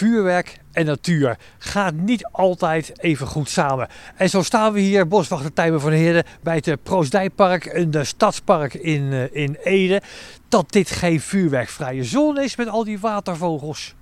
vuurwerk en natuur gaat niet altijd even goed samen. En zo staan we hier, boswachter Tijmen van Heerden, bij het eh, Proosdijpark, een stadspark in, eh, in Ede. Dat dit geen vuurwerkvrije zone is met al die watervogels.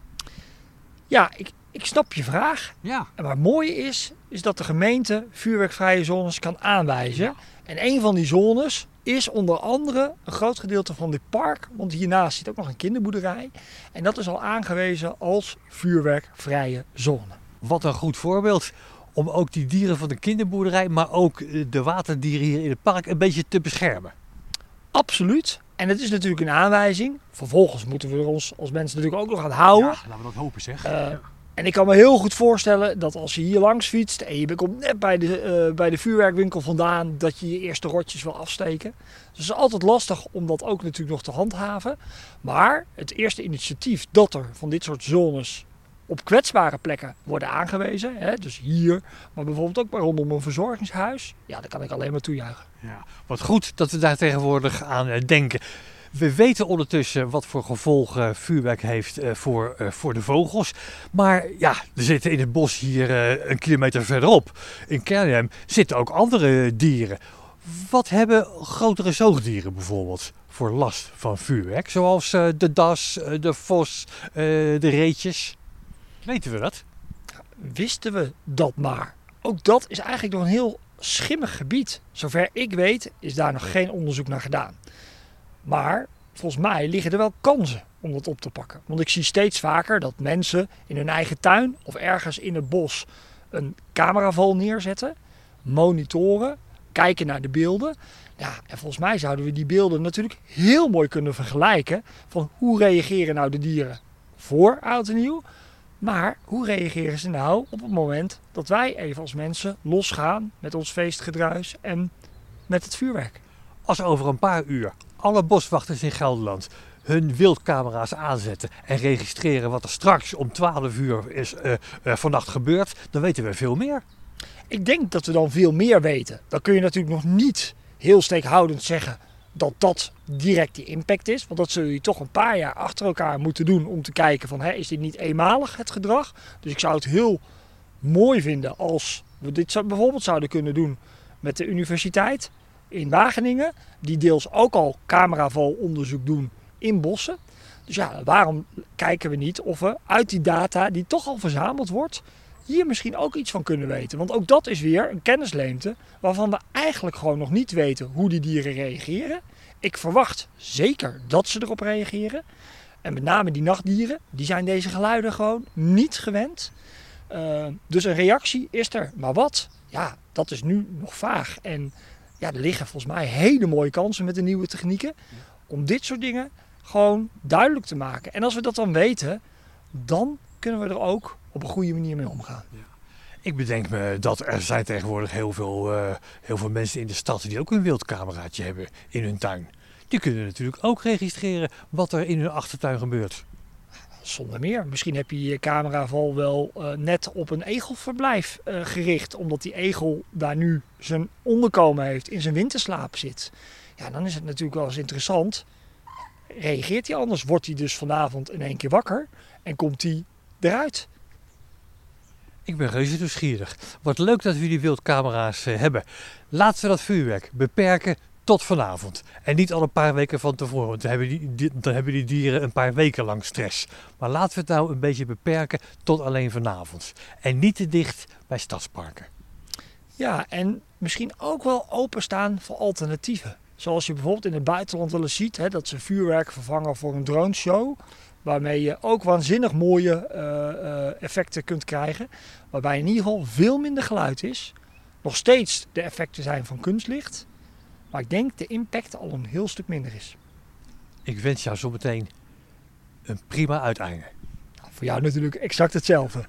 Ja, ik, ik snap je vraag. Ja. En wat mooi is, is dat de gemeente vuurwerkvrije zones kan aanwijzen. En een van die zones is onder andere een groot gedeelte van dit park. Want hiernaast zit ook nog een kinderboerderij. En dat is al aangewezen als vuurwerkvrije zone. Wat een goed voorbeeld om ook die dieren van de kinderboerderij, maar ook eh, de waterdieren hier in het park een beetje te beschermen. Absoluut. En het is natuurlijk een aanwijzing. Vervolgens moeten we er ons als mensen natuurlijk ook nog aan houden. laten we dat hopen zeg. Eh, en ik kan me heel goed voorstellen dat als je hier langs fietst en je komt net bij de, eh, bij de vuurwerkwinkel vandaan, dat je je eerste rotjes wil afsteken. Dus het is altijd lastig om dat ook natuurlijk nog te handhaven. Maar het eerste initiatief dat er van dit soort zones op kwetsbare plekken worden aangewezen, hè, dus hier, maar bijvoorbeeld ook rondom een verzorgingshuis, ja, daar kan ik alleen maar toejuichen. Ja, wat goed dat we daar tegenwoordig aan eh, denken. We weten ondertussen wat voor gevolgen vuurwerk heeft eh, voor, eh, voor de vogels. Maar ja, er zitten in het bos hier eh, een kilometer verderop, in Kernhem, zitten ook andere dieren. Wat hebben grotere zoogdieren bijvoorbeeld voor last van vuurwerk? Zoals eh, de das, eh, de vos, eh, de reetjes. Weten we dat? wisten we dat maar. Ook dat is eigenlijk nog een heel schimmig gebied. Zover ik weet is daar nog geen onderzoek naar gedaan. Maar volgens mij liggen er wel kansen om dat op te pakken. Want ik zie steeds vaker dat mensen in hun eigen tuin of ergens in het bos een cameraval neerzetten, monitoren, kijken naar de beelden. Ja, en volgens mij zouden we die beelden natuurlijk heel mooi kunnen vergelijken van hoe reageren nou de dieren voor oud en nieuw maar hoe reageren ze nou op het moment dat wij even als mensen losgaan met ons feestgedruis en met het vuurwerk? Als over een paar uur alle boswachters in Gelderland hun wildcamera's aanzetten en registreren wat er straks om 12 uur is, eh, eh, vannacht gebeurt, dan weten we veel meer. Ik denk dat we dan veel meer weten. Dan kun je natuurlijk nog niet heel steekhoudend zeggen dat dat direct die impact is. Want dat zul je toch een paar jaar achter elkaar moeten doen om te kijken van hè, is dit niet eenmalig het gedrag. Dus ik zou het heel mooi vinden als we dit bijvoorbeeld zouden kunnen doen met de universiteit in Wageningen. Die deels ook al cameravalonderzoek doen in bossen. Dus ja, waarom kijken we niet of we uit die data die toch al verzameld wordt, hier misschien ook iets van kunnen weten. Want ook dat is weer een kennisleemte waarvan we eigenlijk gewoon nog niet weten hoe die dieren reageren. Ik verwacht zeker dat ze erop reageren. En met name die nachtdieren, die zijn deze geluiden gewoon niet gewend. Uh, dus een reactie is er. Maar wat? Ja, dat is nu nog vaag. En ja, er liggen volgens mij hele mooie kansen met de nieuwe technieken. Om dit soort dingen gewoon duidelijk te maken. En als we dat dan weten, dan kunnen we er ook op een goede manier mee omgaan. Ik bedenk me dat er zijn tegenwoordig heel veel, uh, heel veel mensen in de stad die ook een wildcameraatje hebben in hun tuin. Die kunnen natuurlijk ook registreren wat er in hun achtertuin gebeurt. Zonder meer. Misschien heb je je cameraval wel uh, net op een egelverblijf uh, gericht. Omdat die egel daar nu zijn onderkomen heeft, in zijn winterslaap zit. Ja, dan is het natuurlijk wel eens interessant. Reageert hij anders? Wordt hij dus vanavond in één keer wakker? En komt hij eruit? Ik ben reuze nieuwsgierig. Wat leuk dat we die wildcamera's uh, hebben. Laten we dat vuurwerk beperken tot vanavond. En niet al een paar weken van tevoren, want dan hebben, die, dan hebben die dieren een paar weken lang stress. Maar laten we het nou een beetje beperken tot alleen vanavond. En niet te dicht bij stadsparken. Ja, en misschien ook wel openstaan voor alternatieven. Zoals je bijvoorbeeld in het buitenland wel eens ziet, hè, dat ze vuurwerk vervangen voor een droneshow. Waarmee je ook waanzinnig mooie uh, uh, effecten kunt krijgen. Waarbij in ieder geval veel minder geluid is. Nog steeds de effecten zijn van kunstlicht. Maar ik denk de impact al een heel stuk minder is. Ik wens jou zo meteen een prima uiteinde. Nou, voor jou natuurlijk exact hetzelfde.